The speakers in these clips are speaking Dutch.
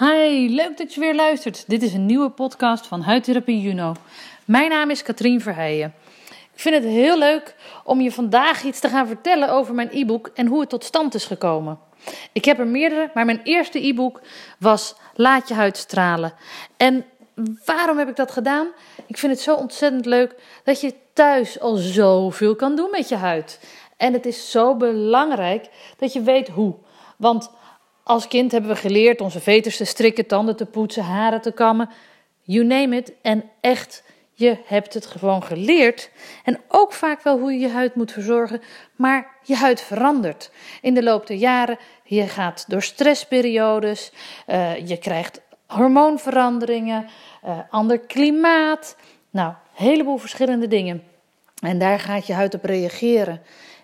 Hi, leuk dat je weer luistert. Dit is een nieuwe podcast van Huidtherapie Juno. Mijn naam is Katrien Verheijen. Ik vind het heel leuk om je vandaag iets te gaan vertellen over mijn e-book en hoe het tot stand is gekomen. Ik heb er meerdere, maar mijn eerste e-book was Laat je huid stralen. En waarom heb ik dat gedaan? Ik vind het zo ontzettend leuk dat je thuis al zoveel kan doen met je huid. En het is zo belangrijk dat je weet hoe. Want als kind hebben we geleerd onze veters te strikken, tanden te poetsen, haren te kammen. You name it. En echt, je hebt het gewoon geleerd. En ook vaak wel hoe je je huid moet verzorgen. Maar je huid verandert in de loop der jaren. Je gaat door stressperiodes. Uh, je krijgt hormoonveranderingen. Uh, ander klimaat. Nou, een heleboel verschillende dingen. En daar gaat je huid op reageren.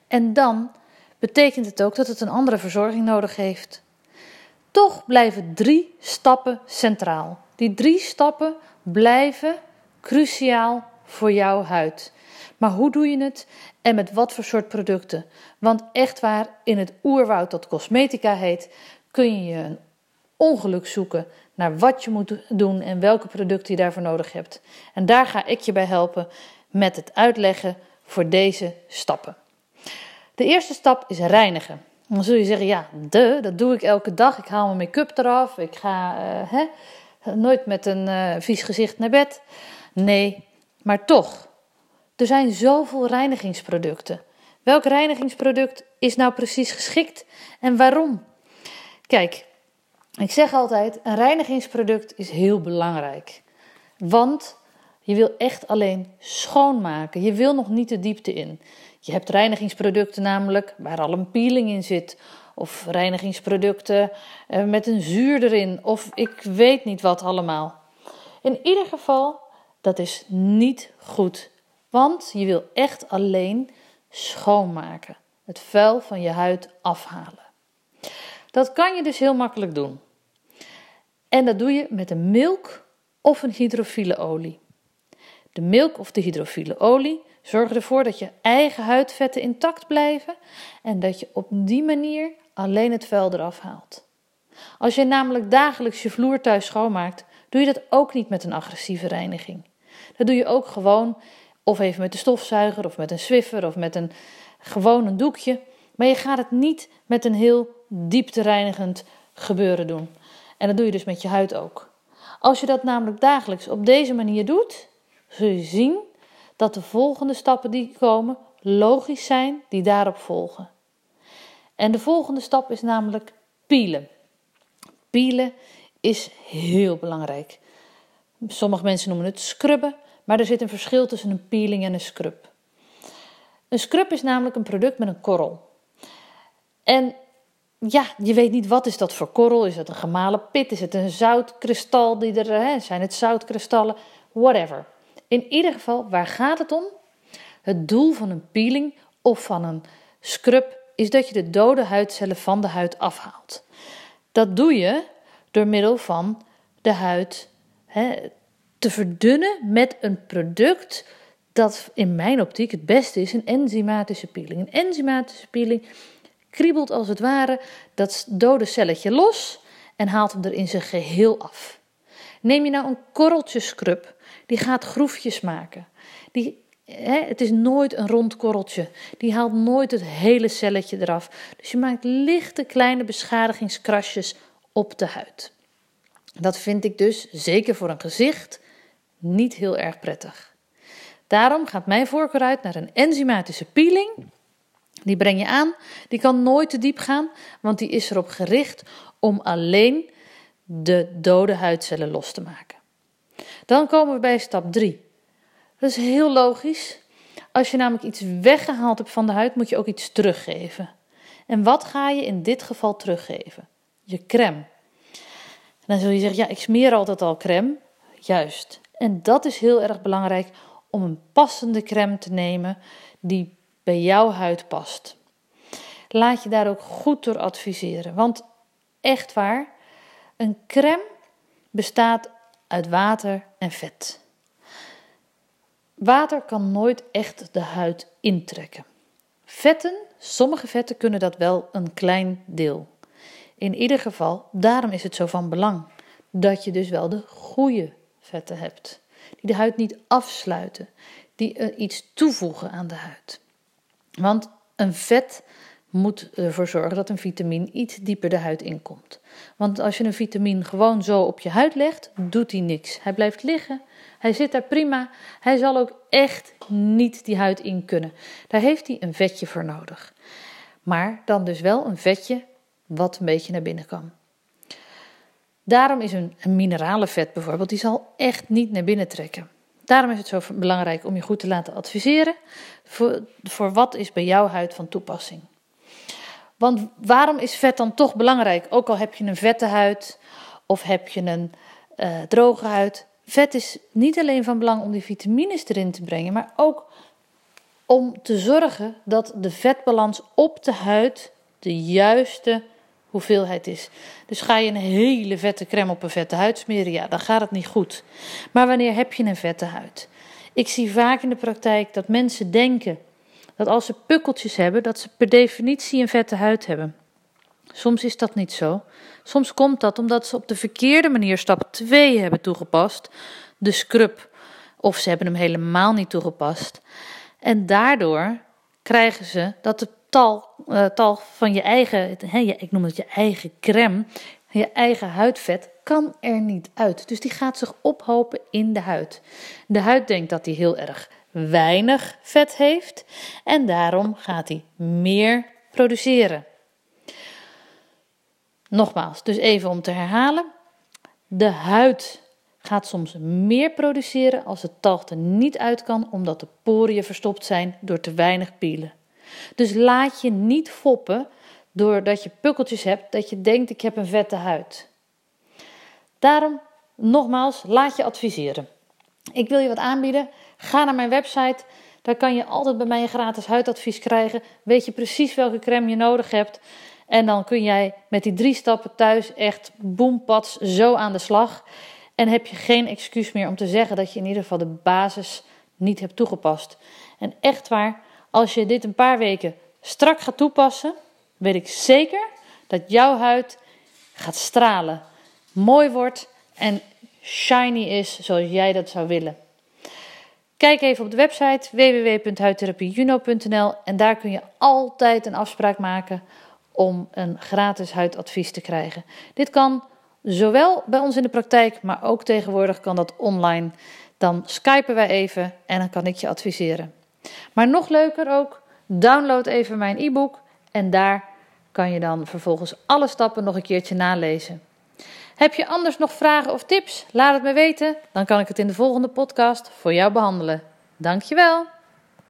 En dan betekent het ook dat het een andere verzorging nodig heeft. Toch blijven drie stappen centraal. Die drie stappen blijven cruciaal voor jouw huid. Maar hoe doe je het en met wat voor soort producten? Want echt waar, in het oerwoud dat cosmetica heet, kun je een ongeluk zoeken naar wat je moet doen en welke producten je daarvoor nodig hebt. En daar ga ik je bij helpen met het uitleggen voor deze stappen. De eerste stap is reinigen. Dan zul je zeggen, ja, de, dat doe ik elke dag. Ik haal mijn make-up eraf. Ik ga uh, hè, nooit met een uh, vies gezicht naar bed. Nee, maar toch. Er zijn zoveel reinigingsproducten. Welk reinigingsproduct is nou precies geschikt en waarom? Kijk, ik zeg altijd: een reinigingsproduct is heel belangrijk. Want je wil echt alleen schoonmaken. Je wil nog niet de diepte in. Je hebt reinigingsproducten namelijk waar al een peeling in zit. Of reinigingsproducten eh, met een zuur erin. Of ik weet niet wat allemaal. In ieder geval, dat is niet goed. Want je wil echt alleen schoonmaken. Het vuil van je huid afhalen. Dat kan je dus heel makkelijk doen. En dat doe je met een milk of een hydrofiele olie. De milk of de hydrofiele olie zorgen ervoor dat je eigen huidvetten intact blijven en dat je op die manier alleen het vuil eraf haalt. Als je namelijk dagelijks je vloer thuis schoonmaakt, doe je dat ook niet met een agressieve reiniging. Dat doe je ook gewoon of even met de stofzuiger of met een Swiffer of met een gewoon een doekje. Maar je gaat het niet met een heel dieptereinigend gebeuren doen. En dat doe je dus met je huid ook. Als je dat namelijk dagelijks op deze manier doet, zul je zien dat de volgende stappen die komen logisch zijn die daarop volgen. En de volgende stap is namelijk pielen. Pielen is heel belangrijk. Sommige mensen noemen het scrubben, maar er zit een verschil tussen een peeling en een scrub. Een scrub is namelijk een product met een korrel. En ja, je weet niet wat is dat voor korrel. Is dat een gemalen pit? Is het een zoutkristal? Die er, hè? Zijn het zoutkristallen? Whatever. In ieder geval, waar gaat het om? Het doel van een peeling of van een scrub is dat je de dode huidcellen van de huid afhaalt. Dat doe je door middel van de huid hè, te verdunnen met een product dat in mijn optiek het beste is, een enzymatische peeling. Een enzymatische peeling kriebelt als het ware dat dode celletje los en haalt hem er in zijn geheel af. Neem je nou een korreltje scrub, die gaat groefjes maken. Die, hè, het is nooit een rond korreltje. Die haalt nooit het hele celletje eraf. Dus je maakt lichte kleine beschadigingskrasjes op de huid. Dat vind ik dus, zeker voor een gezicht, niet heel erg prettig. Daarom gaat mijn voorkeur uit naar een enzymatische peeling. Die breng je aan. Die kan nooit te diep gaan, want die is erop gericht om alleen de dode huidcellen los te maken. Dan komen we bij stap 3. Dat is heel logisch. Als je namelijk iets weggehaald hebt van de huid, moet je ook iets teruggeven. En wat ga je in dit geval teruggeven? Je crème. Dan zul je zeggen, ja, ik smeer altijd al crème. Juist. En dat is heel erg belangrijk om een passende crème te nemen die bij jouw huid past. Laat je daar ook goed door adviseren. Want echt waar, een crème bestaat uit water en vet. Water kan nooit echt de huid intrekken. Vetten, sommige vetten kunnen dat wel een klein deel. In ieder geval, daarom is het zo van belang dat je dus wel de goede vetten hebt. Die de huid niet afsluiten, die iets toevoegen aan de huid. Want een vet moet ervoor zorgen dat een vitamine iets dieper de huid inkomt. Want als je een vitamine gewoon zo op je huid legt, doet hij niks. Hij blijft liggen, hij zit daar prima. Hij zal ook echt niet die huid in kunnen. Daar heeft hij een vetje voor nodig. Maar dan dus wel een vetje wat een beetje naar binnen kan. Daarom is een, een minerale vet bijvoorbeeld, die zal echt niet naar binnen trekken. Daarom is het zo belangrijk om je goed te laten adviseren voor, voor wat is bij jouw huid van toepassing. Want waarom is vet dan toch belangrijk? Ook al heb je een vette huid of heb je een uh, droge huid. Vet is niet alleen van belang om die vitamines erin te brengen, maar ook om te zorgen dat de vetbalans op de huid de juiste hoeveelheid is. Dus ga je een hele vette crème op een vette huid smeren, ja, dan gaat het niet goed. Maar wanneer heb je een vette huid? Ik zie vaak in de praktijk dat mensen denken dat als ze pukkeltjes hebben, dat ze per definitie een vette huid hebben. Soms is dat niet zo. Soms komt dat omdat ze op de verkeerde manier stap 2 hebben toegepast, de scrub, of ze hebben hem helemaal niet toegepast. En daardoor krijgen ze dat de tal, uh, tal van je eigen, ik noem het je eigen crème, je eigen huidvet, kan er niet uit. Dus die gaat zich ophopen in de huid. De huid denkt dat hij heel erg weinig vet heeft en daarom gaat hij meer produceren. Nogmaals, dus even om te herhalen. De huid gaat soms meer produceren als het talg er niet uit kan omdat de poriën verstopt zijn door te weinig pielen. Dus laat je niet foppen doordat je pukkeltjes hebt dat je denkt ik heb een vette huid. Daarom nogmaals, laat je adviseren. Ik wil je wat aanbieden. Ga naar mijn website. Daar kan je altijd bij mij een gratis huidadvies krijgen. Weet je precies welke crème je nodig hebt. En dan kun jij met die drie stappen thuis echt boempads zo aan de slag. En heb je geen excuus meer om te zeggen dat je in ieder geval de basis niet hebt toegepast. En echt waar, als je dit een paar weken strak gaat toepassen, weet ik zeker dat jouw huid gaat stralen, mooi wordt en shiny is zoals jij dat zou willen. Kijk even op de website www.huidtherapiejuno.nl en daar kun je altijd een afspraak maken om een gratis huidadvies te krijgen. Dit kan zowel bij ons in de praktijk, maar ook tegenwoordig kan dat online. Dan skypen wij even en dan kan ik je adviseren. Maar nog leuker ook, download even mijn e-book en daar kan je dan vervolgens alle stappen nog een keertje nalezen. Heb je anders nog vragen of tips? Laat het me weten, dan kan ik het in de volgende podcast voor jou behandelen. Dankjewel!